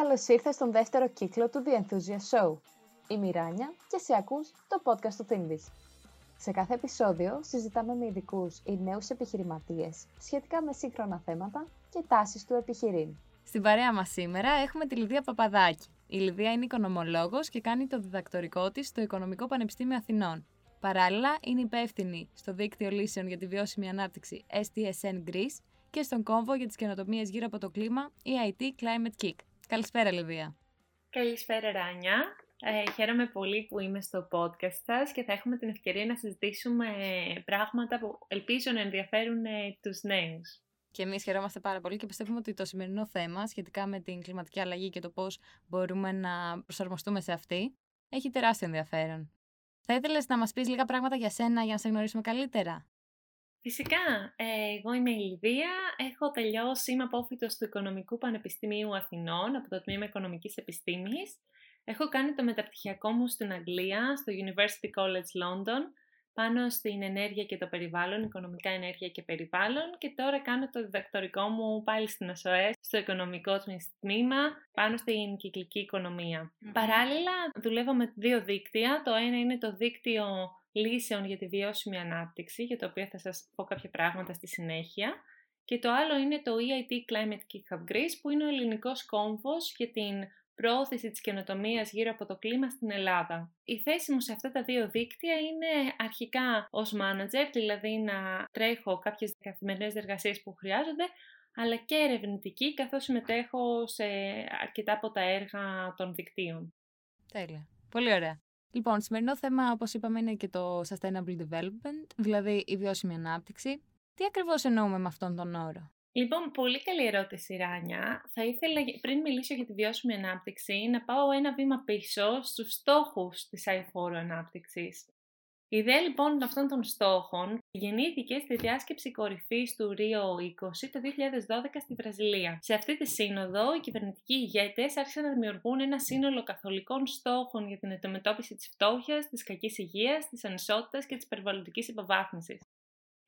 Καλώς ήρθες στον δεύτερο κύκλο του The Enthusiast Show. Είμαι η Ράνια και σε ακούς το podcast του ThinkBiz. Σε κάθε επεισόδιο συζητάμε με ειδικούς ή νέους επιχειρηματίες σχετικά με σύγχρονα θέματα και τάσεις του επιχειρήν. Στην παρέα μας σήμερα έχουμε τη Λιδία Παπαδάκη. Η Λιδία είναι οικονομολόγος και κάνει το διδακτορικό της στο Οικονομικό Πανεπιστήμιο Αθηνών. Παράλληλα, είναι υπεύθυνη στο δίκτυο λύσεων για τη βιώσιμη ανάπτυξη STSN Greece και στον κόμβο για τις καινοτομίες γύρω από το κλίμα EIT Climate Kick. Καλησπέρα, Λιδία. Καλησπέρα, Ράνια. Ε, χαίρομαι πολύ που είμαι στο podcast σας και θα έχουμε την ευκαιρία να συζητήσουμε πράγματα που ελπίζω να ενδιαφέρουν ε, τους νέους. Και εμείς χαιρόμαστε πάρα πολύ και πιστεύουμε ότι το σημερινό θέμα σχετικά με την κλιματική αλλαγή και το πώς μπορούμε να προσαρμοστούμε σε αυτή έχει τεράστιο ενδιαφέρον. Θα ήθελες να μας πεις λίγα πράγματα για σένα για να σε γνωρίσουμε καλύτερα; Φυσικά. Ε, εγώ είμαι η Λιβία. Έχω τελειώσει, είμαι απόφυτος του Οικονομικού Πανεπιστημίου Αθηνών από το Τμήμα Οικονομικής Επιστήμης. Έχω κάνει το μεταπτυχιακό μου στην Αγγλία, στο University College London, πάνω στην ενέργεια και το περιβάλλον, οικονομικά ενέργεια και περιβάλλον και τώρα κάνω το διδακτορικό μου πάλι στην ΕΣΟΕΣ, στο οικονομικό τμήμα, πάνω στην κυκλική οικονομία. Παράλληλα, δουλεύω με δύο δίκτυα. Το ένα είναι το δίκτυο λύσεων για τη βιώσιμη ανάπτυξη, για το οποίο θα σας πω κάποια πράγματα στη συνέχεια. Και το άλλο είναι το EIT Climate Kick Up Greece, που είναι ο ελληνικός κόμβος για την προώθηση της καινοτομίας γύρω από το κλίμα στην Ελλάδα. Η θέση μου σε αυτά τα δύο δίκτυα είναι αρχικά ως manager, δηλαδή να τρέχω κάποιες καθημερινές εργασίες που χρειάζονται, αλλά και ερευνητική, καθώς συμμετέχω σε αρκετά από τα έργα των δικτύων. Τέλεια. Πολύ ωραία. Λοιπόν, σημερινό θέμα, όπως είπαμε, είναι και το Sustainable Development, δηλαδή η βιώσιμη ανάπτυξη. Τι ακριβώς εννοούμε με αυτόν τον όρο; Λοιπόν, πολύ καλή ερώτηση, Ράνια. Θα ήθελα, πριν μιλήσω για τη βιώσιμη ανάπτυξη, να πάω ένα βήμα πίσω στους στόχους της αηφόρου ανάπτυξης. Η ιδέα λοιπόν αυτών των στόχων γεννήθηκε στη διάσκεψη κορυφής του Ρίο 20 το 2012 στη Βραζιλία. Σε αυτή τη σύνοδο, οι κυβερνητικοί ηγέτες άρχισαν να δημιουργούν ένα σύνολο καθολικών στόχων για την αντιμετώπιση της φτώχειας, της κακής υγείας, της ανισότητας και της περιβαλλοντικής υποβάθμισης.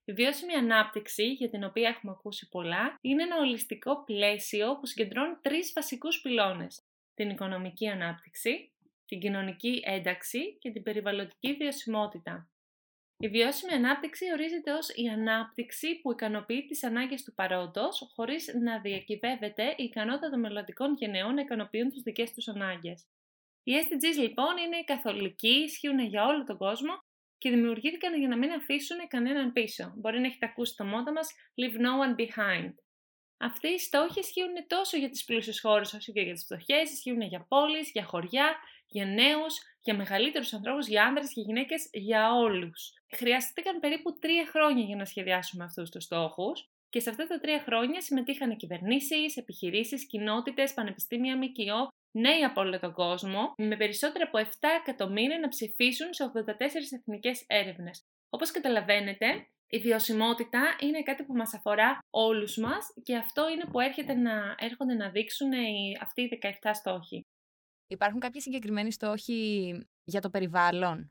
Η βιώσιμη ανάπτυξη, για την οποία έχουμε ακούσει πολλά, είναι ένα ολιστικό πλαίσιο που συγκεντρώνει τρεις βασικούς πυλώνες. Την οικονομική ανάπτυξη, την κοινωνική ένταξη και την περιβαλλοντική βιωσιμότητα. Η βιώσιμη ανάπτυξη ορίζεται ως η ανάπτυξη που ικανοποιεί τις ανάγκες του παρόντος, χωρίς να διακυβεύεται η ικανότητα των μελλοντικών γενεών να ικανοποιούν τις δικές τους ανάγκες. Οι SDGs λοιπόν είναι καθολικοί, ισχύουν για όλο τον κόσμο και δημιουργήθηκαν για να μην αφήσουν κανέναν πίσω. Μπορεί να έχετε ακούσει το μότο μας «Leave no one behind». Αυτοί οι στόχοι ισχύουν τόσο για τις πλούσιες χώρες όσο και για τις φτωχές, ισχύουν για πόλεις, για χωριά, για νέους, για μεγαλύτερους ανθρώπους, για άνδρες και γυναίκες, για όλους. Χρειάστηκαν περίπου τρία χρόνια για να σχεδιάσουμε αυτούς τους στόχους και σε αυτά τα τρία χρόνια συμμετείχαν κυβερνήσεις, επιχειρήσεις, κοινότητες, πανεπιστήμια, ΜΚΟ, νέοι από όλο τον κόσμο, με περισσότερα από 7 εκατομμύρια να ψηφίσουν σε 84 εθνικές έρευνες. Όπως καταλαβαίνετε, η βιωσιμότητα είναι κάτι που μας αφορά όλους μας και αυτό είναι που έρχεται να, έρχονται να δείξουν οι, αυτοί οι 17 στόχοι. Υπάρχουν κάποιοι συγκεκριμένοι στόχοι για το περιβάλλον;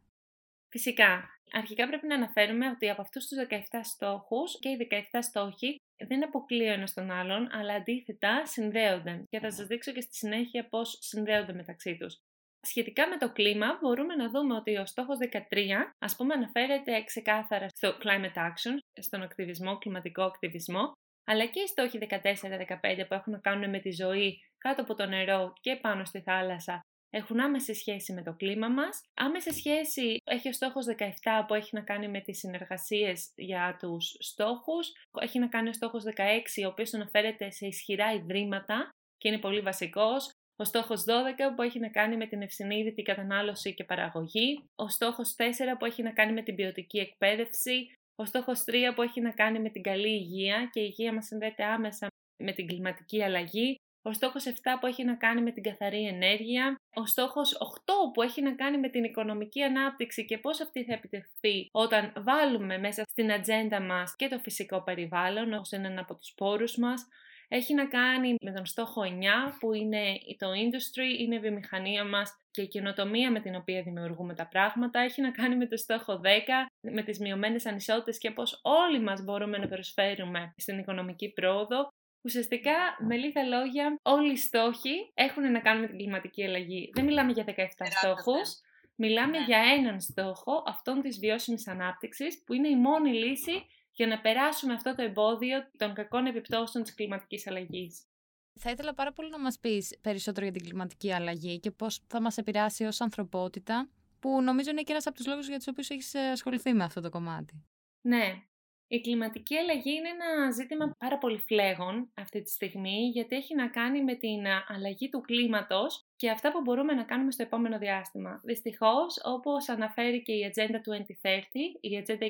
Φυσικά. Αρχικά πρέπει να αναφέρουμε ότι από αυτούς τους 17 στόχους και οι 17 στόχοι δεν αποκλείουν ένας τον άλλον, αλλά αντίθετα συνδέονται. Και θα σας δείξω και στη συνέχεια πώς συνδέονται μεταξύ τους. Σχετικά με το κλίμα, μπορούμε να δούμε ότι ο στόχος 13, ας πούμε, αναφέρεται ξεκάθαρα στο climate action, στον ακτιβισμό, κλιματικό ακτιβισμό, αλλά και οι στόχοι 14-15 που έχουν να κάνουν με τη ζωή κάτω από το νερό και πάνω στη θάλασσα έχουν άμεση σχέση με το κλίμα μας. Άμεση σχέση έχει ο στόχος 17 που έχει να κάνει με τις συνεργασίες για τους στόχους. Έχει να κάνει ο στόχος 16 ο οποίος αναφέρεται σε ισχυρά ιδρύματα και είναι πολύ βασικός. Ο στόχος 12 που έχει να κάνει με την ευσυνείδητη κατανάλωση και παραγωγή. Ο στόχος 4 που έχει να κάνει με την ποιοτική εκπαίδευση. Ο στόχος 3 που έχει να κάνει με την καλή υγεία και η υγεία μας συνδέεται άμεσα με την κλιματική αλλαγή. Ο στόχος 7 που έχει να κάνει με την καθαρή ενέργεια. Ο στόχος 8 που έχει να κάνει με την οικονομική ανάπτυξη και πώς αυτή θα επιτευχθεί όταν βάλουμε μέσα στην ατζέντα μας και το φυσικό περιβάλλον ως έναν από τους πόρους μας. Έχει να κάνει με τον στόχο 9 που είναι το industry, είναι η βιομηχανία μας και η καινοτομία με την οποία δημιουργούμε τα πράγματα. Έχει να κάνει με το στόχο 10, με τις μειωμένες ανισότητες και πώς όλοι μας μπορούμε να προσφέρουμε στην οικονομική πρόοδο. Ουσιαστικά, με λίγα λόγια, όλοι οι στόχοι έχουν να κάνουν με την κλιματική αλλαγή. Δεν μιλάμε για 17 στόχους, μιλάμε Ναι. για έναν στόχο, αυτόν της βιώσιμης ανάπτυξης, που είναι η μόνη λύση για να περάσουμε αυτό το εμπόδιο των κακών επιπτώσεων της κλιματικής αλλαγής. Θα ήθελα πάρα πολύ να μας πεις περισσότερο για την κλιματική αλλαγή και πώς θα μας επηρεάσει ως ανθρωπότητα, που νομίζω είναι και ένας από τους λόγους για τους οποίους έχεις ε, ασχοληθεί με αυτό το κομμάτι. Ναι. Η κλιματική αλλαγή είναι ένα ζήτημα πάρα πολύ φλέγον αυτή τη στιγμή, γιατί έχει να κάνει με την α, αλλαγή του κλίματος και αυτά που μπορούμε να κάνουμε στο επόμενο διάστημα. Δυστυχώς, όπως αναφέρει και η Agenda 2030, η Agenda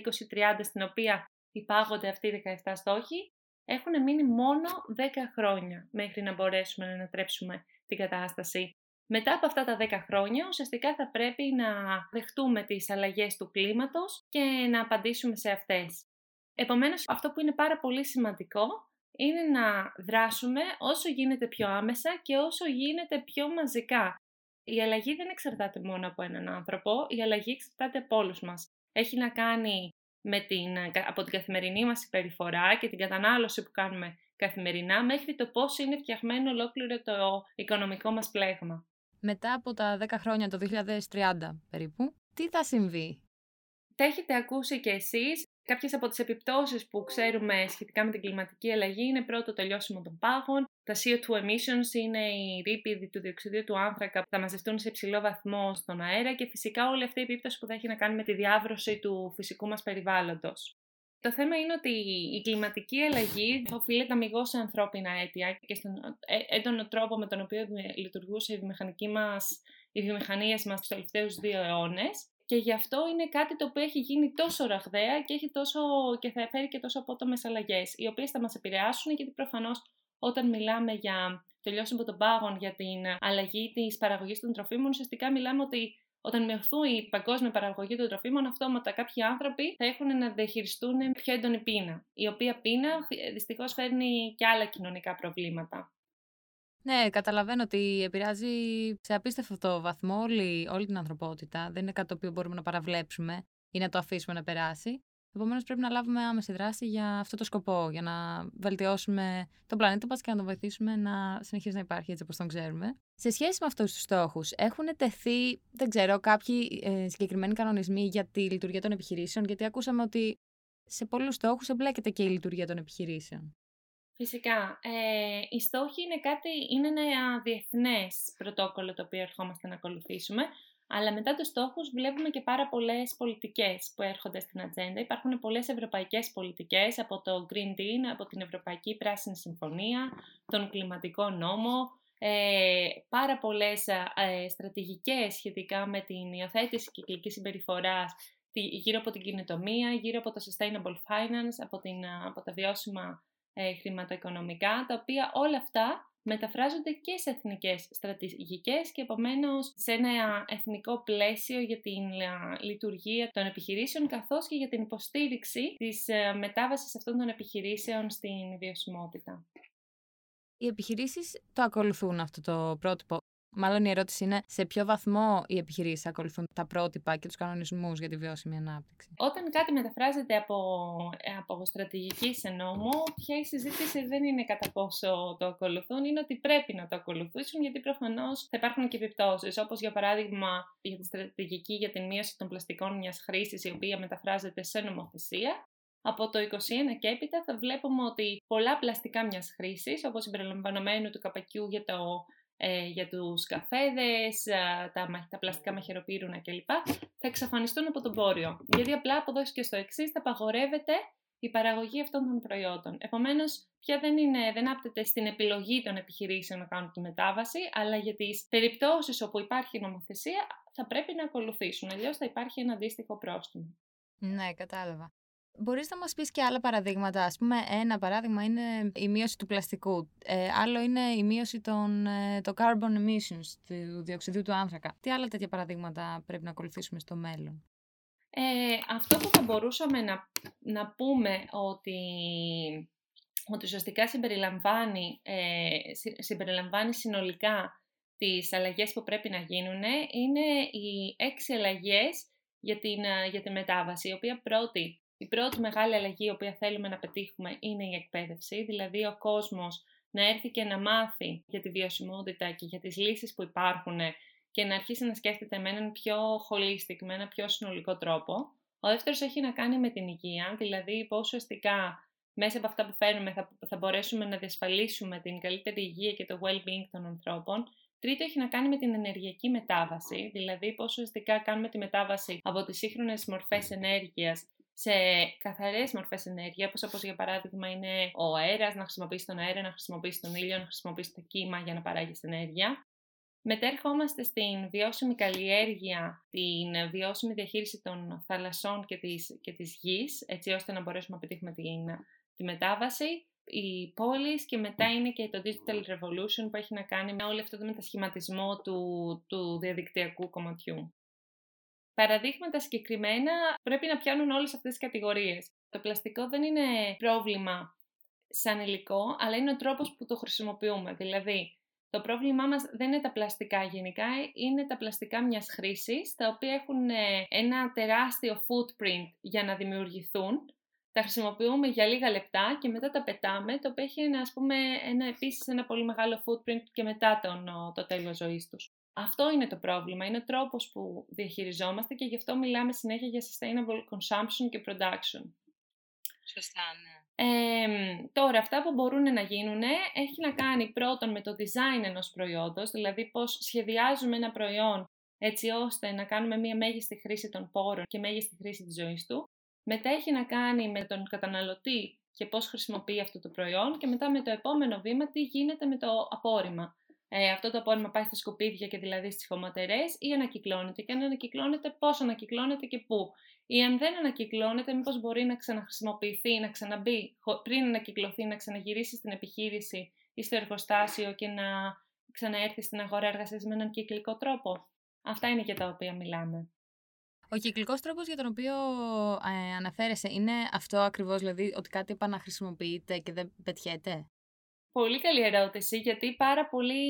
2030 στην οποία υπάγονται αυτοί οι 17 στόχοι, έχουν μείνει μόνο 10 χρόνια μέχρι να μπορέσουμε να ανατρέψουμε την κατάσταση. Μετά από αυτά τα 10 χρόνια, ουσιαστικά θα πρέπει να δεχτούμε τις αλλαγές του κλίματος και να απαντήσουμε σε αυτές. Επομένως, αυτό που είναι πάρα πολύ σημαντικό είναι να δράσουμε όσο γίνεται πιο άμεσα και όσο γίνεται πιο μαζικά. Η αλλαγή δεν εξαρτάται μόνο από έναν άνθρωπο, η αλλαγή εξαρτάται από όλους μας. Έχει να κάνει με την, από την καθημερινή μας συμπεριφορά και την κατανάλωση που κάνουμε καθημερινά μέχρι το πώς είναι φτιαγμένο ολόκληρο το οικονομικό μας πλέγμα. Μετά από τα 10 χρόνια, το 2030 περίπου, τι θα συμβεί; Τα έχετε ακούσει και εσείς. Κάποιες από τις επιπτώσεις που ξέρουμε σχετικά με την κλιματική αλλαγή είναι πρώτο το τελειώσιμο των πάγων. Τα CO2 emissions είναι οι ρήποι του διοξιδίου του άνθρακα που θα μαζευτούν σε υψηλό βαθμό στον αέρα και φυσικά όλη αυτή η επίπτωση που θα έχει να κάνει με τη διάβρωση του φυσικού μας περιβάλλοντος. Το θέμα είναι ότι η κλιματική αλλαγή οφείλεται αμυγός σε ανθρώπινα αίτια και στον έντονο τρόπο με τον οποίο λειτουργούσε η, βιομηχανική μας, οι βιομηχανίες μας τους τελευταίους δύο αιώνες. Και γι' αυτό είναι κάτι το οποίο έχει γίνει τόσο ραγδαία και, έχει τόσο, και θα φέρει και τόσο απότομες αλλαγές, οι οποίες θα μας επηρεάσουν γιατί προφανώς όταν μιλάμε για τελειώσιμο των πάγων, για την αλλαγή της παραγωγής των τροφίμων, ουσιαστικά μιλάμε ότι όταν μειωθεί η παγκόσμια παραγωγή των τροφίμων, αυτόματα κάποιοι άνθρωποι θα έχουν να διαχειριστούν πιο έντονη πείνα. Η οποία πείνα δυστυχώς φέρνει και άλλα κοινωνικά προβλήματα. Ναι, καταλαβαίνω ότι επηρεάζει σε απίστευτο βαθμό όλη, όλη την ανθρωπότητα. Δεν είναι κάτι το οποίο μπορούμε να παραβλέψουμε ή να το αφήσουμε να περάσει. Επομένως, πρέπει να λάβουμε άμεση δράση για αυτό το σκοπό, για να βελτιώσουμε τον πλανήτη μας και να τον βοηθήσουμε να συνεχίσει να υπάρχει έτσι όπως τον ξέρουμε. Σε σχέση με αυτούς τους στόχους, έχουν τεθεί, δεν ξέρω, κάποιοι ε, συγκεκριμένοι κανονισμοί για τη λειτουργία των επιχειρήσεων, γιατί ακούσαμε ότι σε πολλούς στόχους εμπλέκεται και η λειτουργία των επιχειρήσεων. Φυσικά. Ε, οι στόχοι είναι, κάτι, είναι ένα διεθνές πρωτόκολλο το οποίο ερχόμαστε να ακολουθήσουμε, αλλά μετά τους στόχους βλέπουμε και πάρα πολλές πολιτικές που έρχονται στην ατζέντα. Υπάρχουν πολλές ευρωπαϊκές πολιτικές από το Green Deal, από την Ευρωπαϊκή Πράσινη Συμφωνία, τον Κλιματικό Νόμο, ε, πάρα πολλές ε, στρατηγικές σχετικά με την υιοθέτηση κυκλικής συμπεριφοράς γύρω από την κινητομία, γύρω από το sustainable finance, από, την, από τα βιώσιμα ε, χρηματοοικονομικά, τα οποία όλα αυτά μεταφράζονται και σε εθνικές στρατηγικές και επομένως σε ένα εθνικό πλαίσιο για την λειτουργία των επιχειρήσεων καθώς και για την υποστήριξη της μετάβασης αυτών των επιχειρήσεων στην βιωσιμότητα. Οι επιχειρήσεις το ακολουθούν αυτό το πρότυπο. Μάλλον η ερώτηση είναι σε ποιο βαθμό οι επιχειρήσεις ακολουθούν τα πρότυπα και τους κανονισμούς για τη βιώσιμη ανάπτυξη. Όταν κάτι μεταφράζεται από, από στρατηγική σε νόμο, πια η συζήτηση δεν είναι κατά πόσο το ακολουθούν, είναι ότι πρέπει να το ακολουθήσουν, γιατί προφανώς θα υπάρχουν και επιπτώσεις. Όπως για παράδειγμα για τη στρατηγική για την μείωση των πλαστικών μιας χρήσης, η οποία μεταφράζεται σε νομοθεσία. Από το 2021 και έπειτα θα βλέπουμε ότι πολλά πλαστικά μιας χρήσης, όπως συμπεριλαμβανομένου του καπακιού για το ε, για τους καφέδες, τα, τα πλαστικά μαχαιροπύρουνα κλπ. θα εξαφανιστούν από τον πόριο. Γιατί απλά από εδώ και στο εξής θα απαγορεύεται η παραγωγή αυτών των προϊόντων. Επομένως, πια δεν, είναι, δεν άπτεται στην επιλογή των επιχειρήσεων να κάνουν τη μετάβαση, αλλά για τις περιπτώσεις όπου υπάρχει νομοθεσία θα πρέπει να ακολουθήσουν, αλλιώς θα υπάρχει ένα αντίστοιχο πρόστιμο. Ναι, κατάλαβα. Μπορείς να μας πεις και άλλα παραδείγματα. Ας πούμε, ένα παράδειγμα είναι η μείωση του πλαστικού. Ε, άλλο είναι η μείωση των ε, το carbon emissions, του διοξιδίου του άνθρακα. Τι άλλα τέτοια παραδείγματα πρέπει να ακολουθήσουμε στο μέλλον; Ε, αυτό που θα μπορούσαμε να, να πούμε ότι, ότι ουσιαστικά συμπεριλαμβάνει, ε, συμπεριλαμβάνει συνολικά τις αλλαγές που πρέπει να γίνουν είναι οι έξι αλλαγές για την, για τη μετάβαση, η οποία πρώτη Η πρώτη μεγάλη αλλαγή, η οποία θέλουμε να πετύχουμε, είναι η εκπαίδευση, δηλαδή ο κόσμος να έρθει και να μάθει για τη βιωσιμότητα και για τις λύσεις που υπάρχουν και να αρχίσει να σκέφτεται με έναν πιο holistic, με έναν πιο συνολικό τρόπο. Ο δεύτερος έχει να κάνει με την υγεία, δηλαδή πώς ουσιαστικά μέσα από αυτά που φέρνουμε θα, θα μπορέσουμε να διασφαλίσουμε την καλύτερη υγεία και το well-being των ανθρώπων. Τρίτο έχει να κάνει με την ενεργειακή μετάβαση, δηλαδή πώς ουσιαστικά κάνουμε τη μετάβαση από τις σύγχρονες μορφές ενέργειας σε καθαρές μορφές ενέργεια, όπως, για παράδειγμα είναι ο αέρας, να χρησιμοποιήσει τον αέρα, να χρησιμοποιήσει τον ήλιο, να χρησιμοποιήσει το κύμα για να παράγεις ενέργεια. Μετά ερχόμαστε στην βιώσιμη καλλιέργεια, την βιώσιμη διαχείριση των θαλασσών και της, και της γης, έτσι ώστε να μπορέσουμε να πετύχουμε την, τη μετάβαση. Οι πόλεις και μετά είναι και το Digital Revolution που έχει να κάνει με όλο αυτό το μετασχηματισμό του, του διαδικτυακού κομματιού. Παραδείγματα συγκεκριμένα πρέπει να πιάνουν όλες αυτές τις κατηγορίες. Το πλαστικό δεν είναι πρόβλημα σαν υλικό, αλλά είναι ο τρόπος που το χρησιμοποιούμε. Δηλαδή, το πρόβλημά μας δεν είναι τα πλαστικά γενικά, είναι τα πλαστικά μιας χρήσης, τα οποία έχουν ε, ένα τεράστιο footprint για να δημιουργηθούν. Τα χρησιμοποιούμε για λίγα λεπτά και μετά τα πετάμε, το οποίο έχει ένα, ας πούμε, ένα, επίσης ένα πολύ μεγάλο footprint και μετά τον, το τέλος ζωής τους. Αυτό είναι το πρόβλημα, είναι ο τρόπος που διαχειριζόμαστε και γι' αυτό μιλάμε συνέχεια για sustainable consumption και production. Σωστά, ναι. Ε, τώρα, αυτά που μπορούν να γίνουν έχει να κάνει πρώτον με το design ενός προϊόντος, δηλαδή πώς σχεδιάζουμε ένα προϊόν έτσι ώστε να κάνουμε μία μέγιστη χρήση των πόρων και μέγιστη χρήση της ζωής του. Μετά έχει να κάνει με τον καταναλωτή και πώς χρησιμοποιεί αυτό το προϊόν και μετά με το επόμενο βήμα τι γίνεται με το απόρριμα ε, αυτό το απόρριμα πάει στα σκουπίδια και δηλαδή στις χωματερές ή ανακυκλώνεται και αν ανακυκλώνεται πώς ανακυκλώνεται και πού. Ή αν δεν ανακυκλώνεται μήπως μπορεί να ξαναχρησιμοποιηθεί, να ξαναμπεί πριν ανακυκλωθεί, να ξαναγυρίσει στην επιχείρηση ή στο εργοστάσιο και να ξαναέρθει στην αγορά εργασίας με έναν κυκλικό τρόπο. Αυτά είναι για τα οποία μιλάμε. Ο κυκλικός τρόπος για τον οποίο ε, αναφέρεσαι είναι αυτό ακριβώς, δηλαδή ότι κάτι επαναχρησιμοποιείται και δεν πετιέται; Πολύ καλή ερώτηση, γιατί πάρα πολύ,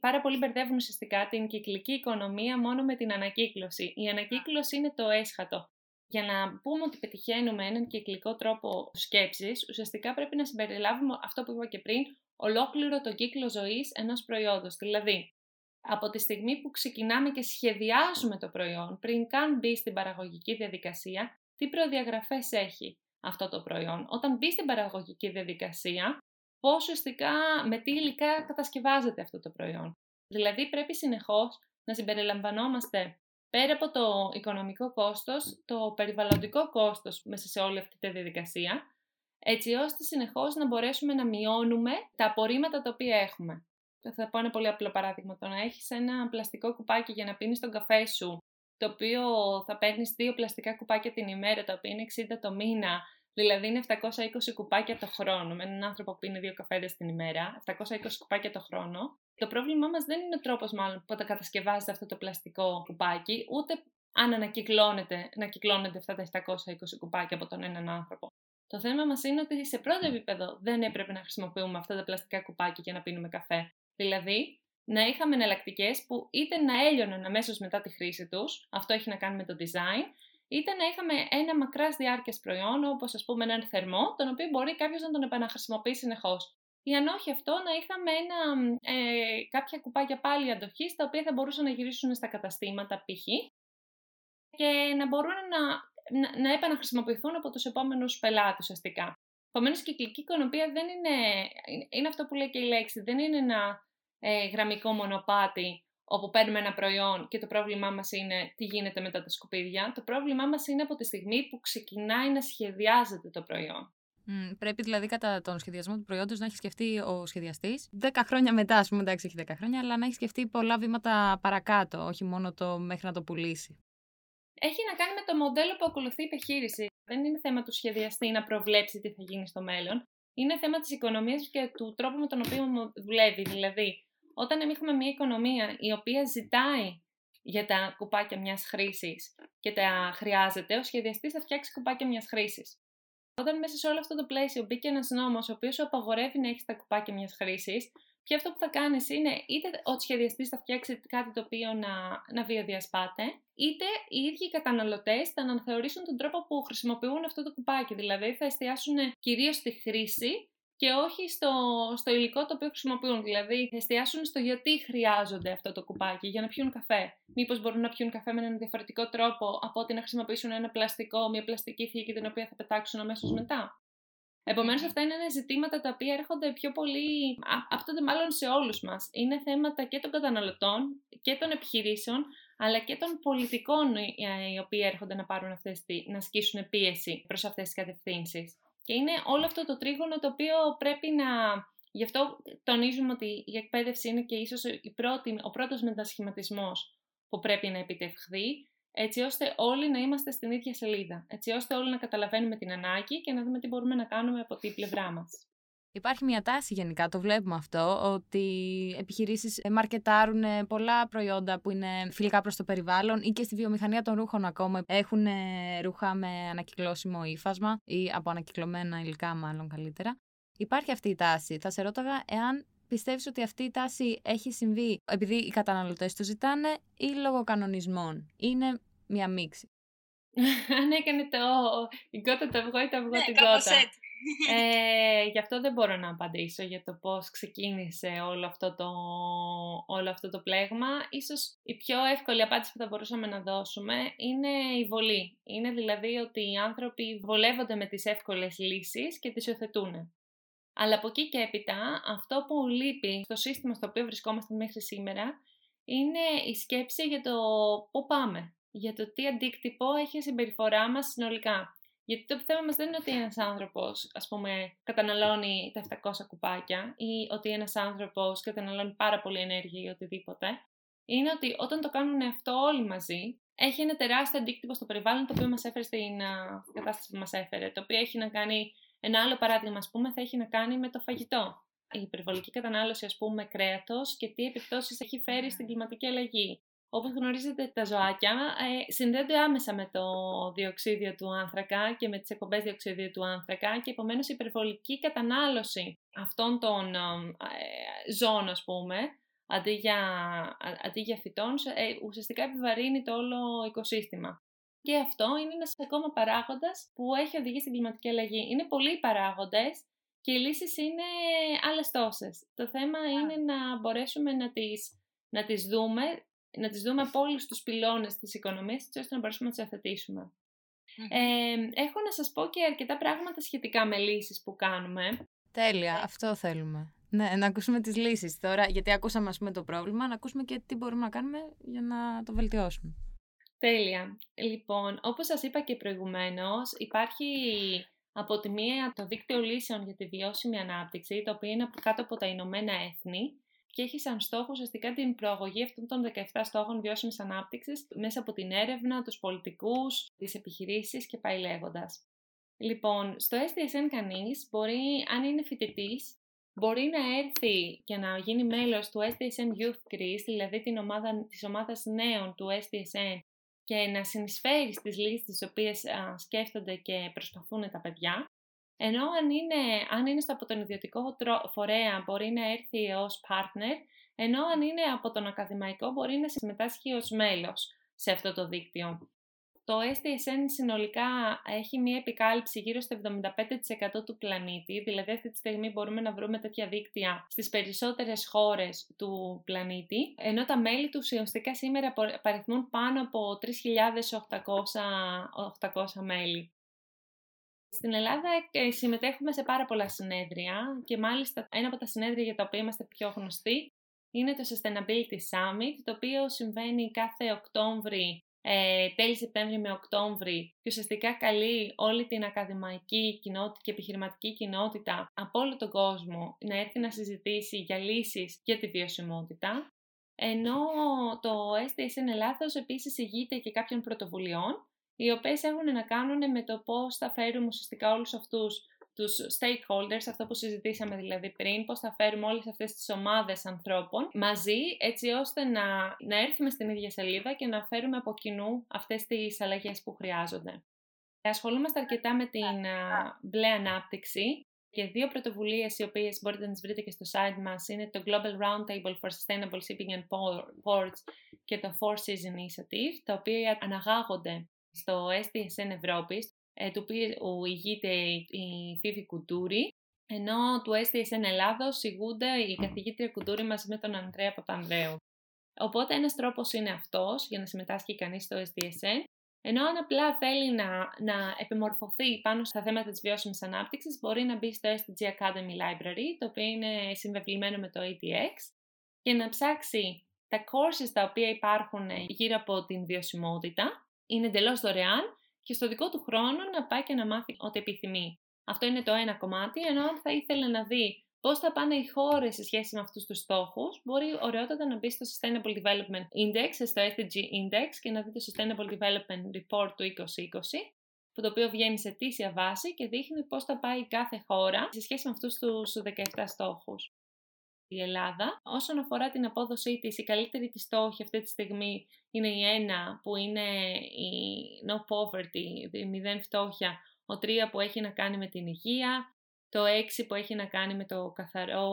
πάρα πολύ μπερδεύουν ουσιαστικά την κυκλική οικονομία μόνο με την ανακύκλωση. Η ανακύκλωση είναι το έσχατο. Για να πούμε ότι πετυχαίνουμε έναν κυκλικό τρόπο σκέψης, ουσιαστικά πρέπει να συμπεριλάβουμε αυτό που είπα και πριν, ολόκληρο το κύκλο ζωής ενός προϊόντος. Δηλαδή, από τη στιγμή που ξεκινάμε και σχεδιάζουμε το προϊόν, πριν καν μπει στην παραγωγική διαδικασία, τι προδιαγραφές έχει αυτό το προϊόν. Όταν μπει στην παραγωγική διαδικασία, πώς ουσιαστικά με τι υλικά κατασκευάζεται αυτό το προϊόν. Δηλαδή πρέπει συνεχώς να συμπεριλαμβανόμαστε πέρα από το οικονομικό κόστος, το περιβαλλοντικό κόστος μέσα σε όλη αυτή τη διαδικασία, έτσι ώστε συνεχώς να μπορέσουμε να μειώνουμε τα απορρίμματα τα οποία έχουμε. Θα πω ένα πολύ απλό παράδειγμα. Το να έχεις ένα πλαστικό κουπάκι για να πίνεις τον καφέ σου, το οποίο θα παίρνεις δύο πλαστικά κουπάκια την ημέρα, τα οποία είναι 60 το μήνα, Δηλαδή είναι 720 κουπάκια το χρόνο. Με έναν άνθρωπο που πίνει δύο καφέδες την ημέρα, 720 κουπάκια το χρόνο. Το πρόβλημά μας δεν είναι ο τρόπος, μάλλον, που τα κατασκευάζεται αυτό το πλαστικό κουπάκι, ούτε αν ανακυκλώνεται, να κυκλώνεται αυτά τα 720 κουπάκια από τον έναν άνθρωπο. Το θέμα μας είναι ότι σε πρώτο επίπεδο δεν έπρεπε να χρησιμοποιούμε αυτά τα πλαστικά κουπάκια για να πίνουμε καφέ. Δηλαδή, να είχαμε εναλλακτικές που είτε να έλειωναν αμέσως μετά τη χρήση τους, αυτό έχει να κάνει με το design, ήταν να είχαμε ένα μακράς διάρκειας προϊόν, όπως ας πούμε έναν θερμό, τον οποίο μπορεί κάποιος να τον επαναχρησιμοποιεί συνεχώς. Ή αν όχι αυτό, να είχαμε ένα, ε, κάποια κουπάκια πάλι αντοχής, τα οποία θα μπορούσαν να γυρίσουν στα καταστήματα π.χ. και να μπορούν να, να, να επαναχρησιμοποιηθούν από τους επόμενους πελάτες ουσιαστικά. Επομένως, η κυκλική οικονομία δεν είναι, είναι αυτό που λέει και η λέξη, δεν είναι ένα ε, γραμμικό μονοπάτι όπου παίρνουμε ένα προϊόν και το πρόβλημά μας είναι τι γίνεται μετά τα σκουπίδια. Το πρόβλημά μας είναι από τη στιγμή που ξεκινάει να σχεδιάζεται το προϊόν. Mm, πρέπει δηλαδή κατά τον σχεδιασμό του προϊόντος να έχει σκεφτεί ο σχεδιαστής 10 χρόνια μετά, ας πούμε, εντάξει, έχει 10 χρόνια, αλλά να έχει σκεφτεί πολλά βήματα παρακάτω, όχι μόνο το μέχρι να το πουλήσει. Έχει να κάνει με το μοντέλο που ακολουθεί η επιχείρηση. Δεν είναι θέμα του σχεδιαστή να προβλέψει τι θα γίνει στο μέλλον. Είναι θέμα της οικονομίας και του τρόπου με τον οποίο δουλεύει. Δηλαδή, όταν έχουμε μια οικονομία η οποία ζητάει για τα κουπάκια μιας χρήσης και τα χρειάζεται, ο σχεδιαστής θα φτιάξει κουπάκια μιας χρήσης. Όταν μέσα σε όλο αυτό το πλαίσιο μπήκε ένας νόμος ο οποίος σου απαγορεύει να έχεις τα κουπάκια μιας χρήσης, Και αυτό που θα κάνεις είναι είτε ο σχεδιαστής θα φτιάξει κάτι το οποίο να, να βιοδιασπάται, είτε οι ίδιοι οι καταναλωτές θα αναθεωρήσουν τον τρόπο που χρησιμοποιούν αυτό το κουπάκι. Δηλαδή θα εστιάσουν κυρίως στη χρήση και όχι στο, στο υλικό το οποίο χρησιμοποιούν. Δηλαδή, θα εστιάσουν στο γιατί χρειάζονται αυτό το κουπάκι για να πιούν καφέ. Μήπως μπορούν να πιούν καφέ με έναν διαφορετικό τρόπο από ότι να χρησιμοποιήσουν ένα πλαστικό, μια πλαστική θήκη την οποία θα πετάξουν αμέσως μετά. Επομένως, αυτά είναι ζητήματα τα οποία έρχονται πιο πολύ. Αυτό μάλλον σε όλους μας. Είναι θέματα και των καταναλωτών και των επιχειρήσεων, αλλά και των πολιτικών ε, οι οποίοι έρχονται να πάρουν αυτές, να ασκήσουν πίεση προς αυτές τις κατευθύνσεις. Και είναι όλο αυτό το τρίγωνο το οποίο πρέπει να. Γι' αυτό τονίζουμε ότι η εκπαίδευση είναι και ίσως η πρώτη, ο πρώτος μετασχηματισμός που πρέπει να επιτευχθεί, έτσι ώστε όλοι να είμαστε στην ίδια σελίδα, έτσι ώστε όλοι να καταλαβαίνουμε την ανάγκη και να δούμε τι μπορούμε να κάνουμε από την πλευρά μας. Υπάρχει μια τάση γενικά, το βλέπουμε αυτό, ότι επιχειρήσεις μαρκετάρουν πολλά προϊόντα που είναι φιλικά προς το περιβάλλον ή και στη βιομηχανία των ρούχων ακόμα έχουν ρούχα με ανακυκλώσιμο ύφασμα ή από ανακυκλωμένα υλικά μάλλον καλύτερα. Υπάρχει αυτή η τάση. Θα σε ρώταγα εάν πιστεύεις ότι αυτή η τάση έχει συμβεί επειδή οι καταναλωτές το ζητάνε ή λόγω κανονισμών. Είναι μια μίξη. Αν έκανε το η κότα το αυγό ή το αυγό ναι, την κότα. Ε, γι' αυτό δεν μπορώ να απαντήσω για το πώς ξεκίνησε όλο αυτό το, όλο αυτό το πλέγμα. Ίσως η πιο εύκολη απάντηση που θα μπορούσαμε να δώσουμε είναι η βολή. Είναι δηλαδή ότι οι άνθρωποι βολεύονται με τις εύκολες λύσεις και τις υιοθετούν. Αλλά από εκεί και έπειτα, αυτό που λείπει στο σύστημα στο οποίο βρισκόμαστε μέχρι σήμερα είναι η σκέψη για το πού πάμε, για το τι αντίκτυπο έχει η συμπεριφορά μας συνολικά. Γιατί το θέμα μας δεν είναι ότι ένας άνθρωπος, ας πούμε, καταναλώνει τα 700 κουπάκια ή ότι ένας άνθρωπος καταναλώνει πάρα πολύ ενέργεια ή οτιδήποτε. Είναι ότι όταν το κάνουν αυτό όλοι μαζί, έχει ένα τεράστιο αντίκτυπο στο περιβάλλον το οποίο μας έφερε στην κατάσταση που μας έφερε, το οποίο έχει να κάνει, ένα άλλο παράδειγμα ας πούμε, θα έχει να κάνει με το φαγητό. Η υπερβολική κατανάλωση ας πούμε κρέατος και τι επιπτώσεις έχει φέρει στην κλιματική αλλαγή. Όπως γνωρίζετε, τα ζωάκια ε, συνδέονται άμεσα με το διοξίδιο του άνθρακα και με τις εκπομπές διοξίδιου του άνθρακα και επομένως η υπερβολική κατανάλωση αυτών των ε, ζώων, ας πούμε, αντί για, αντί για φυτών, ε, ουσιαστικά επιβαρύνει το όλο οικοσύστημα. Και αυτό είναι ένας ακόμα παράγοντας που έχει οδηγήσει στην κλιματική αλλαγή. Είναι πολλοί παράγοντες και οι λύσεις είναι άλλες τόσες. Το θέμα είναι να μπορέσουμε να τις, να τις δούμε να τις δούμε από όλους τους πυλώνες της οικονομίας, έτσι ώστε να μπορέσουμε να τις αθετήσουμε. Ε, έχω να σας πω και αρκετά πράγματα σχετικά με λύσεις που κάνουμε. Τέλεια, αυτό θέλουμε. Ναι, να ακούσουμε τις λύσεις τώρα, γιατί ακούσαμε ας πούμε το πρόβλημα, να ακούσουμε και τι μπορούμε να κάνουμε για να το βελτιώσουμε. Τέλεια. Λοιπόν, όπως σας είπα και προηγουμένως, υπάρχει από τη μία το δίκτυο λύσεων για τη βιώσιμη ανάπτυξη, το οποίο είναι κάτω από τα Ηνωμένα Έθνη, και έχει σαν στόχο ουσιαστικά την προαγωγή αυτών των 17 στόχων βιώσιμης ανάπτυξης μέσα από την έρευνα, τους πολιτικούς, τις επιχειρήσεις και πάει λέγοντας. Λοιπόν, στο SDSN κανείς μπορεί, αν είναι φοιτητής, μπορεί να έρθει και να γίνει μέλος του SDSN Youth Greece, δηλαδή την ομάδα, της ομάδας νέων του SDSN και να συνεισφέρει στις λύσεις τις οποίες σκέφτονται και προσπαθούν τα παιδιά. Ενώ αν είναι, αν είναι από τον ιδιωτικό φορέα μπορεί να έρθει ως partner, ενώ αν είναι από τον ακαδημαϊκό μπορεί να συμμετάσχει ως μέλος σε αυτό το δίκτυο. Το STSN συνολικά έχει μία επικάλυψη γύρω στο 75% του πλανήτη, δηλαδή αυτή τη στιγμή μπορούμε να βρούμε τέτοια δίκτυα στις περισσότερες χώρες του πλανήτη, ενώ τα μέλη τους ουσιαστικά σήμερα παριθμούν πάνω από 3.800 μέλη. Στην Ελλάδα ε, συμμετέχουμε σε πάρα πολλά συνέδρια και μάλιστα ένα από τα συνέδρια για τα οποία είμαστε πιο γνωστοί είναι το Sustainability Summit, το οποίο συμβαίνει κάθε Οκτώβρη, ε, τέλη Σεπτέμβρη με Οκτώβρη και ουσιαστικά καλεί όλη την ακαδημαϊκή κοινότητα και επιχειρηματική κοινότητα από όλο τον κόσμο να έρθει να συζητήσει για λύσεις για τη βιωσιμότητα. Ενώ το STSN Ελλάδος επίσης ηγείται και κάποιων πρωτοβουλειών οι οποίες έχουν να κάνουν με το πώς θα φέρουμε ουσιαστικά όλους αυτούς τους stakeholders, αυτό που συζητήσαμε δηλαδή πριν, πώς θα φέρουμε όλες αυτές τις ομάδες ανθρώπων μαζί, έτσι ώστε να, να έρθουμε στην ίδια σελίδα και να φέρουμε από κοινού αυτές τις αλλαγές που χρειάζονται. Ασχολούμαστε αρκετά με την μπλε ανάπτυξη, και δύο πρωτοβουλίες οι οποίες μπορείτε να τις βρείτε και στο site μας είναι το Global Roundtable for Sustainable Shipping and Ports και το Four Seas Initiative, τα οποία αναγάγονται στο STSN Ευρώπης, ε, του οποίου ηγείται η Φίβη Κουντούρη, ενώ του STSN Ελλάδος ηγούνται η καθηγήτρια Κουντούρη μαζί με τον Ανδρέα Παπανδρέου. Οπότε ένας τρόπος είναι αυτός για να συμμετάσχει κανείς στο STSN ενώ αν απλά θέλει να, να επιμορφωθεί πάνω στα θέματα της βιώσιμης ανάπτυξης, μπορεί να μπει στο SDG Academy Library, το οποίο είναι συμβεβλημένο με το ATX, και να ψάξει τα courses τα οποία υπάρχουν γύρω από την βιωσιμότητα, είναι εντελώς δωρεάν και στο δικό του χρόνο να πάει και να μάθει ό,τι επιθυμεί. Αυτό είναι το ένα κομμάτι, ενώ αν θα ήθελε να δει Πώς θα πάνε οι χώρες σε σχέση με αυτούς τους στόχους, μπορεί ωραιότατα να μπει στο Sustainable Development Index, στο SDG Index και να δει το Sustainable Development Report του 2020, που το οποίο βγαίνει σε αιτήσια βάση και δείχνει πώς θα πάει κάθε χώρα σε σχέση με αυτούς τους 17 στόχους. Η Ελλάδα, όσον αφορά την απόδοσή της, η καλύτερη της στόχη αυτή τη στιγμή είναι η 1 που είναι η no poverty, η μηδέν φτώχεια, ο 3 που έχει να κάνει με την υγεία, το 6 που έχει να κάνει με το καθαρό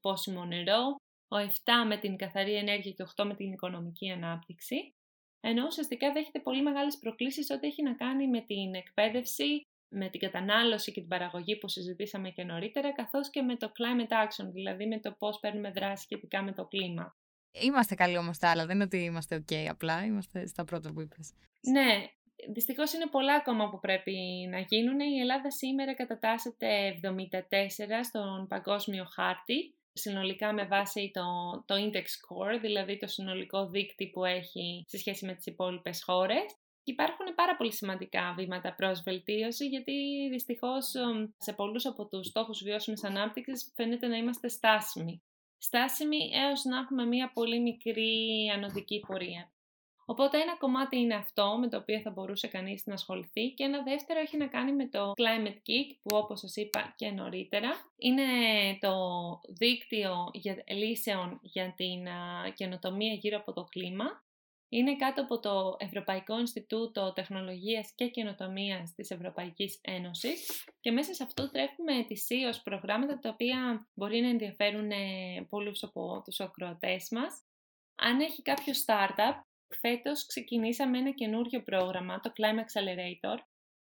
πόσιμο νερό, ο 7 με την καθαρή ενέργεια και ο 8 με την οικονομική ανάπτυξη. Ενώ ουσιαστικά δέχεται πολύ μεγάλες προκλήσεις ό,τι έχει να κάνει με την εκπαίδευση, με την κατανάλωση και την παραγωγή που συζητήσαμε και νωρίτερα, καθώς και με το climate action, δηλαδή με το πώς παίρνουμε δράση σχετικά με το κλίμα. Είμαστε καλοί όμως τα άλλα, δεν είναι ότι είμαστε ok απλά, είμαστε στα πρώτα που είπες. Ναι, Δυστυχώς είναι πολλά ακόμα που πρέπει να γίνουν. Η Ελλάδα σήμερα κατατάσσεται 74 στον παγκόσμιο χάρτη, συνολικά με βάση το, το index score, δηλαδή το συνολικό δείκτη που έχει σε σχέση με τις υπόλοιπες χώρες. Υπάρχουν πάρα πολύ σημαντικά βήματα προς βελτίωση, γιατί δυστυχώς σε πολλούς από τους στόχους βιώσιμης ανάπτυξης φαίνεται να είμαστε στάσιμοι. Στάσιμοι έως να έχουμε μία πολύ μικρή ανωδική πορεία. Οπότε ένα κομμάτι είναι αυτό με το οποίο θα μπορούσε κανείς να ασχοληθεί και ένα δεύτερο έχει να κάνει με το Climate Kick που όπως σας είπα και νωρίτερα είναι το δίκτυο για, λύσεων για την καινοτομία γύρω από το κλίμα. Είναι κάτω από το Ευρωπαϊκό Ινστιτούτο Τεχνολογίας και Καινοτομίας της Ευρωπαϊκής Ένωσης και μέσα σε αυτό τρέχουμε ετησίως προγράμματα τα οποία μπορεί να ενδιαφέρουν ε, πολλούς από τους ακροατές μας. Αν έχει κάποιο startup φέτος ξεκινήσαμε ένα καινούριο πρόγραμμα, το Climate Accelerator,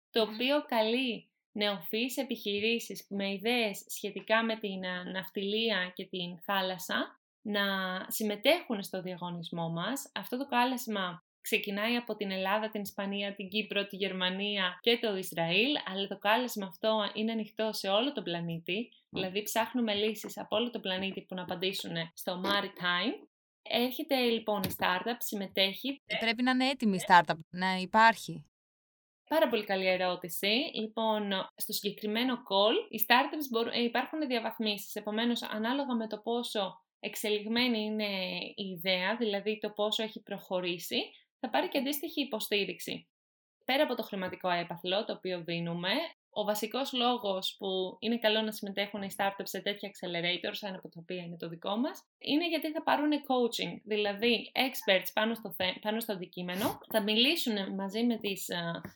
το οποίο καλεί νεοφύης επιχειρήσεις με ιδέες σχετικά με την ναυτιλία και την θάλασσα να συμμετέχουν στο διαγωνισμό μας. Αυτό το κάλεσμα ξεκινάει από την Ελλάδα, την Ισπανία, την Κύπρο, τη Γερμανία και το Ισραήλ, αλλά το κάλεσμα αυτό είναι ανοιχτό σε όλο τον πλανήτη, δηλαδή ψάχνουμε λύσεις από όλο τον πλανήτη που να απαντήσουν στο Maritime Έρχεται λοιπόν η startup, συμμετέχει. Πρέπει να είναι έτοιμη η startup, να υπάρχει. Πάρα πολύ καλή ερώτηση. Λοιπόν, στο συγκεκριμένο call, οι startups μπορούν, ε, υπάρχουν διαβαθμίσεις. Επομένως, ανάλογα με το πόσο εξελιγμένη είναι η ιδέα, δηλαδή το πόσο έχει προχωρήσει, θα πάρει και αντίστοιχη υποστήριξη. Πέρα από το χρηματικό έπαθλο, το οποίο δίνουμε, ο βασικός λόγος που είναι καλό να συμμετέχουν οι startups σε τέτοια accelerators, ένα από τα οποία είναι το δικό μας, είναι γιατί θα πάρουν coaching, δηλαδή experts πάνω στο, θε, πάνω στο αντικείμενο, θα μιλήσουν μαζί με, τις,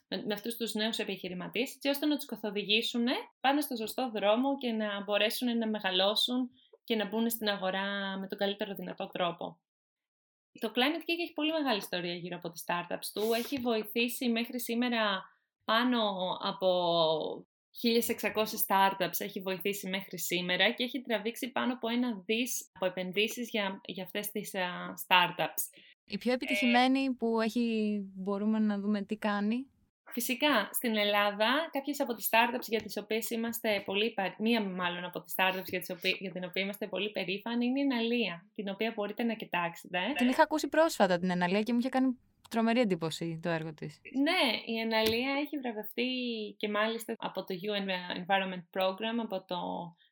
με, με αυτούς τους νέους επιχειρηματίες, έτσι ώστε να τους καθοδηγήσουν πάνω στο σωστό δρόμο και να μπορέσουν να μεγαλώσουν και να μπουν στην αγορά με τον καλύτερο δυνατό τρόπο. Το Climate Kick έχει πολύ μεγάλη ιστορία γύρω από τις startups του. Έχει βοηθήσει μέχρι σήμερα πάνω από 1.600 startups έχει βοηθήσει μέχρι σήμερα και έχει τραβήξει πάνω από ένα δις από επενδύσεις για, για αυτές τις startups. Η πιο επιτυχημένη που έχει, μπορούμε να δούμε τι κάνει. Φυσικά, στην Ελλάδα, κάποιες από τις startups για τις οποίες είμαστε πολύ, μία μάλλον από τις startups για, τις οποίες, για την οποία είμαστε πολύ περήφανοι είναι η Εναλία, την οποία μπορείτε να κοιτάξετε. Την είχα ακούσει πρόσφατα την Εναλία και μου είχε κάνει τρομερή εντύπωση το έργο της. Ναι, η Εναλία έχει βραβευτεί και μάλιστα από το UN Environment Program, από το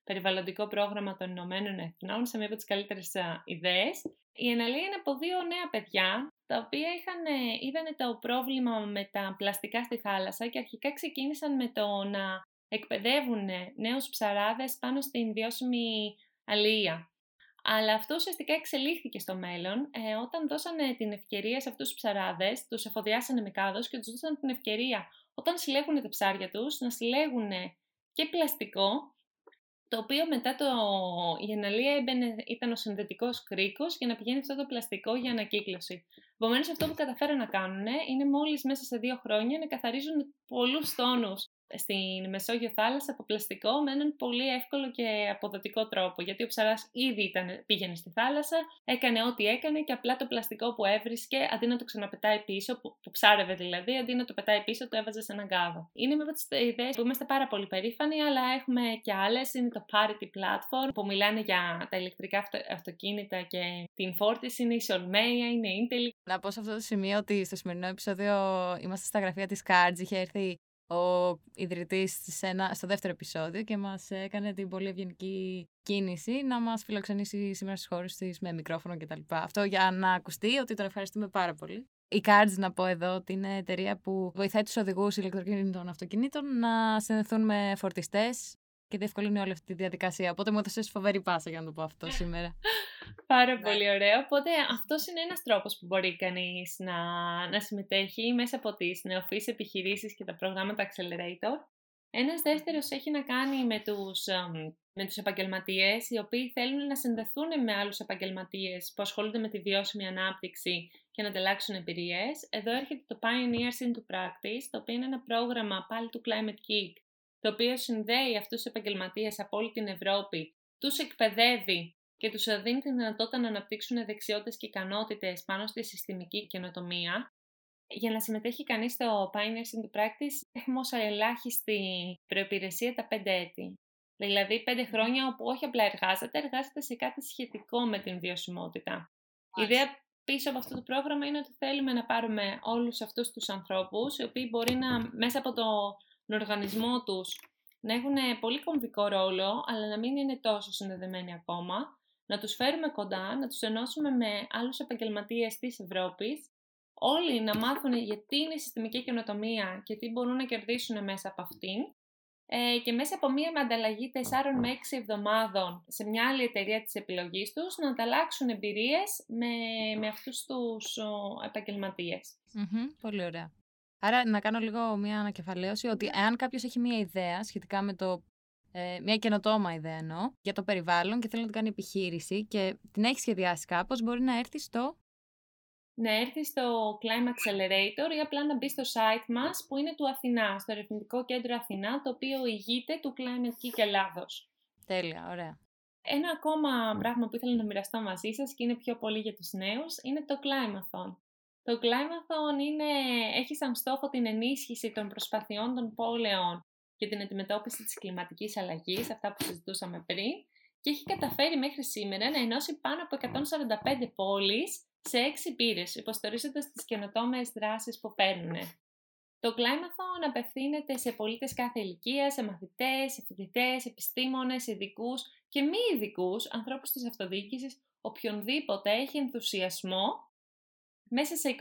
περιβαλλοντικό πρόγραμμα των Ηνωμένων Εθνών, σε μία από τις καλύτερες ιδέες. Η Εναλία είναι από δύο νέα παιδιά, τα οποία είχαν, είδανε το πρόβλημα με τα πλαστικά στη θάλασσα και αρχικά ξεκίνησαν με το να εκπαιδεύουν νέους ψαράδες πάνω στην βιώσιμη αλληλεία. Αλλά αυτό ουσιαστικά εξελίχθηκε στο μέλλον ε, όταν δώσανε την ευκαιρία σε αυτούς τους ψαράδες, τους εφοδιάσανε με κάδος και τους δώσανε την ευκαιρία όταν συλλέγουν τα ψάρια τους να συλλέγουν και πλαστικό το οποίο μετά το... η αναλύα έμπαινε, ήταν ο συνδετικός κρίκος για να πηγαίνει αυτό το πλαστικό για ανακύκλωση. Επομένως, αυτό που καταφέραν να κάνουν είναι μόλις μέσα σε δύο χρόνια να καθαρίζουν πολλούς τόνους στην Μεσόγειο θάλασσα από πλαστικό με έναν πολύ εύκολο και αποδοτικό τρόπο. Γιατί ο ψαράς ήδη ήταν, πήγαινε στη θάλασσα, έκανε ό,τι έκανε και απλά το πλαστικό που έβρισκε, αντί να το ξαναπετάει πίσω, που, που ψάρευε δηλαδή, αντί να το πετάει πίσω, το έβαζε σε έναν κάδο. Είναι με τις ιδέες που είμαστε πάρα πολύ περήφανοι, αλλά έχουμε και άλλες. Είναι το Parity Platform που μιλάνε για τα ηλεκτρικά αυτο, αυτοκίνητα και την φόρτιση. Είναι η Solmeia, είναι η Intel. Να πω σε αυτό το σημείο ότι στο σημερινό επεισόδιο είμαστε στα γραφεία της Cards. Είχε έρθει ο ιδρυτής στο δεύτερο επεισόδιο και μας έκανε την πολύ ευγενική κίνηση να μας φιλοξενήσει σήμερα στις χώρες της με μικρόφωνο κτλ. Αυτό για να ακουστεί ότι τον ευχαριστούμε πάρα πολύ. Η Cards, να πω εδώ, ότι είναι εταιρεία που βοηθάει τους οδηγούς ηλεκτροκίνητων αυτοκινήτων να συνδεθούν με φορτιστές και διευκολύνει όλη αυτή τη διαδικασία. Οπότε μου έδωσες φοβερή πάσα για να το πω αυτό σήμερα. Πάρα ναι. πολύ ωραίο. Οπότε αυτός είναι ένας τρόπος που μπορεί κανείς να, να συμμετέχει μέσα από τις νεοφύσεις επιχειρήσεις και τα προγράμματα Accelerator. Ένας δεύτερος έχει να κάνει με τους, με τους επαγγελματίες οι οποίοι θέλουν να συνδεθούν με άλλους επαγγελματίες που ασχολούνται με τη βιώσιμη ανάπτυξη και να ανταλλάξουν εμπειρίες. Εδώ έρχεται το Pioneers into Practice, το οποίο είναι ένα πρόγραμμα πάλι του Climate Geek το οποίο συνδέει αυτούς τους επαγγελματίες από όλη την Ευρώπη, τους εκπαιδεύει και τους δίνει τη δυνατότητα να αναπτύξουν δεξιότητες και ικανότητες πάνω στη συστημική καινοτομία. Για να συμμετέχει κανείς στο Pioneers in the Practice έχουμε όσα ελάχιστη προϋπηρεσία τα 5 έτη. Δηλαδή 5 χρόνια όπου όχι απλά εργάζεται, εργάζεται σε κάτι σχετικό με την βιωσιμότητα. Η ιδέα πίσω από αυτό το πρόγραμμα είναι ότι θέλουμε να πάρουμε όλους αυτούς τους ανθρώπους, οι οποίοι μπορεί να μέσα από το τον οργανισμό τους να έχουν πολύ κομβικό ρόλο, αλλά να μην είναι τόσο συνδεδεμένοι ακόμα, να τους φέρουμε κοντά, να τους ενώσουμε με άλλους επαγγελματίες της Ευρώπης, όλοι να μάθουν γιατί είναι η συστημική καινοτομία και τι μπορούν να κερδίσουν μέσα από αυτήν ε, και μέσα από μία με ανταλλαγή 4 με 6 εβδομάδων σε μια άλλη εταιρεία της επιλογής τους να ανταλλάξουν εμπειρίες με, με αυτούς τους επαγγελματιες πολύ ωραία. Άρα να κάνω λίγο μια ανακεφαλαίωση ότι εάν κάποιος έχει μια ιδέα σχετικά με το. Ε, μια καινοτόμα ιδέα εννοώ για το περιβάλλον και θέλει να την κάνει επιχείρηση και την έχει σχεδιάσει κάπως, μπορεί να έρθει στο. Να έρθει στο Climate Accelerator ή απλά να μπει στο site μας που είναι του Αθηνά, στο Ερευνητικό Κέντρο Αθηνά, το οποίο ηγείται του Climate Geek Ελλάδος. Τέλεια, ωραία. Ένα ακόμα πράγμα που ήθελα να μοιραστώ μαζί σας και είναι πιο πολύ για τους νέους είναι το Climathon. Το Climathon είναι, έχει σαν στόχο την ενίσχυση των προσπαθειών των πόλεων για την αντιμετώπιση της κλιματικής αλλαγής, αυτά που συζητούσαμε πριν, και έχει καταφέρει μέχρι σήμερα να ενώσει πάνω από 145 πόλεις σε 6 πύρες, υποστορίζοντας τις καινοτόμες δράσεις που παίρνουν. Το Climathon απευθύνεται σε πολίτες κάθε ηλικίας, σε μαθητές, σε φοιτητές, επιστήμονες, ειδικούς και μη ειδικούς ανθρώπους της αυτοδιοίκησης, οποιονδήποτε έχει ενθουσιασμό μέσα σε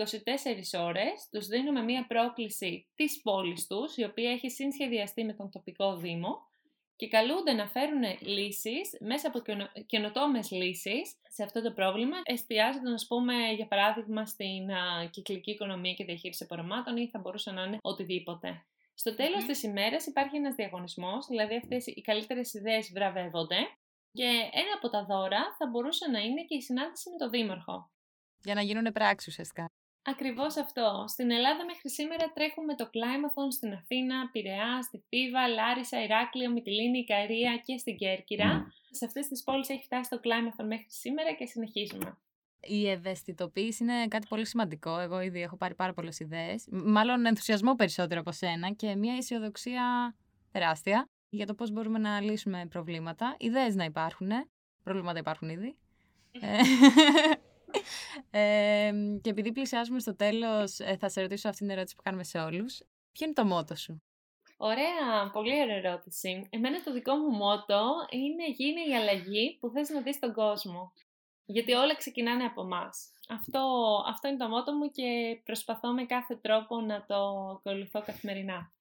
24 ώρες τους δίνουμε μία πρόκληση της πόλης τους, η οποία έχει συνσχεδιαστεί με τον τοπικό δήμο και καλούνται να φέρουν λύσεις μέσα από καινοτόμες λύσεις σε αυτό το πρόβλημα, εστιάζοντας, ας πούμε, για παράδειγμα, στην κυκλική οικονομία και διαχείριση απορρομμάτων ή θα μπορούσε να είναι οτιδήποτε. Στο τέλος mm-hmm. της ημέρας υπάρχει ένας διαγωνισμός, δηλαδή αυτές οι καλύτερες ιδέες βραβεύονται και ένα από τα δώρα θα μπορούσε να είναι και η συνάντηση με τον Δήμαρχο. Για να γίνουν πράξεις ουσιαστικά. Ακριβώς αυτό. Στην Ελλάδα μέχρι σήμερα τρέχουμε το Climathon στην Αθήνα, Πειραιά, στη Φίβα, Λάρισα, Ηράκλειο, Μυτιλίνη, Καρία και στην Κέρκυρα. Σε αυτές τις πόλεις έχει φτάσει το Climathon μέχρι σήμερα και συνεχίζουμε. Η ευαισθητοποίηση είναι κάτι πολύ σημαντικό. Εγώ ήδη έχω πάρει πάρα πολλές ιδέες. Μάλλον ενθουσιασμό περισσότερο από σένα και μια αισιοδοξία τεράστια για το πώς μπορούμε να λύσουμε προβλήματα. Ιδέες να υπάρχουν. Προβλήματα υπάρχουν ήδη. Ε, ε, και επειδή πλησιάζουμε στο τέλος, ε, θα σε ρωτήσω αυτήν την ερώτηση που κάνουμε σε όλους. Ποιο είναι το μότο σου; Ωραία, πολύ ωραία ερώτηση. Εμένα το δικό μου μότο είναι «Γίνε η αλλαγή που θες να δεις στον κόσμο». Γιατί όλα ξεκινάνε από εμάς. Αυτό, αυτό είναι το μότο μου και προσπαθώ με κάθε τρόπο να το ακολουθώ καθημερινά.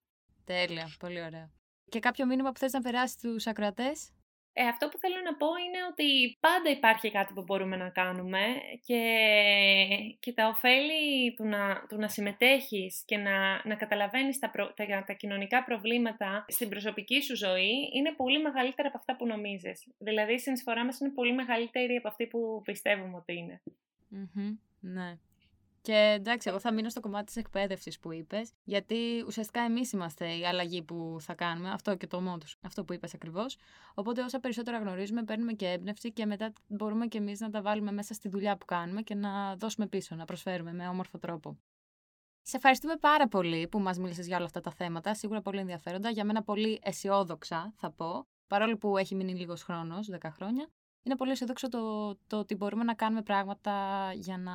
Τέλεια, πολύ ωραία. Και κάποιο μήνυμα που θες να περάσει στους ακροατές; Ε, αυτό που θέλω να πω είναι ότι πάντα υπάρχει κάτι που μπορούμε να κάνουμε και, και τα ωφέλη του να, του να συμμετέχεις και να, να καταλαβαίνεις τα, τα, τα κοινωνικά προβλήματα στην προσωπική σου ζωή είναι πολύ μεγαλύτερα από αυτά που νομίζεις. Δηλαδή η συνεισφορά μας είναι πολύ μεγαλύτερη από αυτή που πιστεύουμε ότι είναι. ναι. Και εντάξει, εγώ θα μείνω στο κομμάτι της εκπαίδευσης που είπες, γιατί ουσιαστικά εμείς είμαστε η αλλαγή που θα κάνουμε. Αυτό και το μόντου. Αυτό που είπες ακριβώς. Οπότε, όσα περισσότερα γνωρίζουμε, παίρνουμε και έμπνευση και μετά μπορούμε και εμείς να τα βάλουμε μέσα στη δουλειά που κάνουμε και να δώσουμε πίσω, να προσφέρουμε με όμορφο τρόπο. Σε ευχαριστούμε πάρα πολύ που μας μίλησες για όλα αυτά τα θέματα. Σίγουρα πολύ ενδιαφέροντα. Για μένα πολύ αισιόδοξα, θα πω. Παρόλο που έχει μείνει λίγος χρόνος, 10 χρόνια είναι πολύ αισιοδόξο το, το ότι μπορούμε να κάνουμε πράγματα για να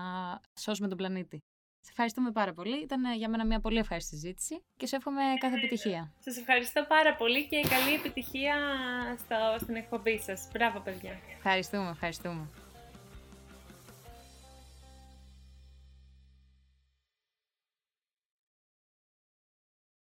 σώσουμε τον πλανήτη. Σε ευχαριστούμε πάρα πολύ. Ήταν για μένα μια πολύ ευχάριστη συζήτηση και σου εύχομαι κάθε επιτυχία. Σας ευχαριστώ πάρα πολύ και καλή επιτυχία στο, στην εκπομπή σας. Μπράβο, παιδιά. Ευχαριστούμε, ευχαριστούμε.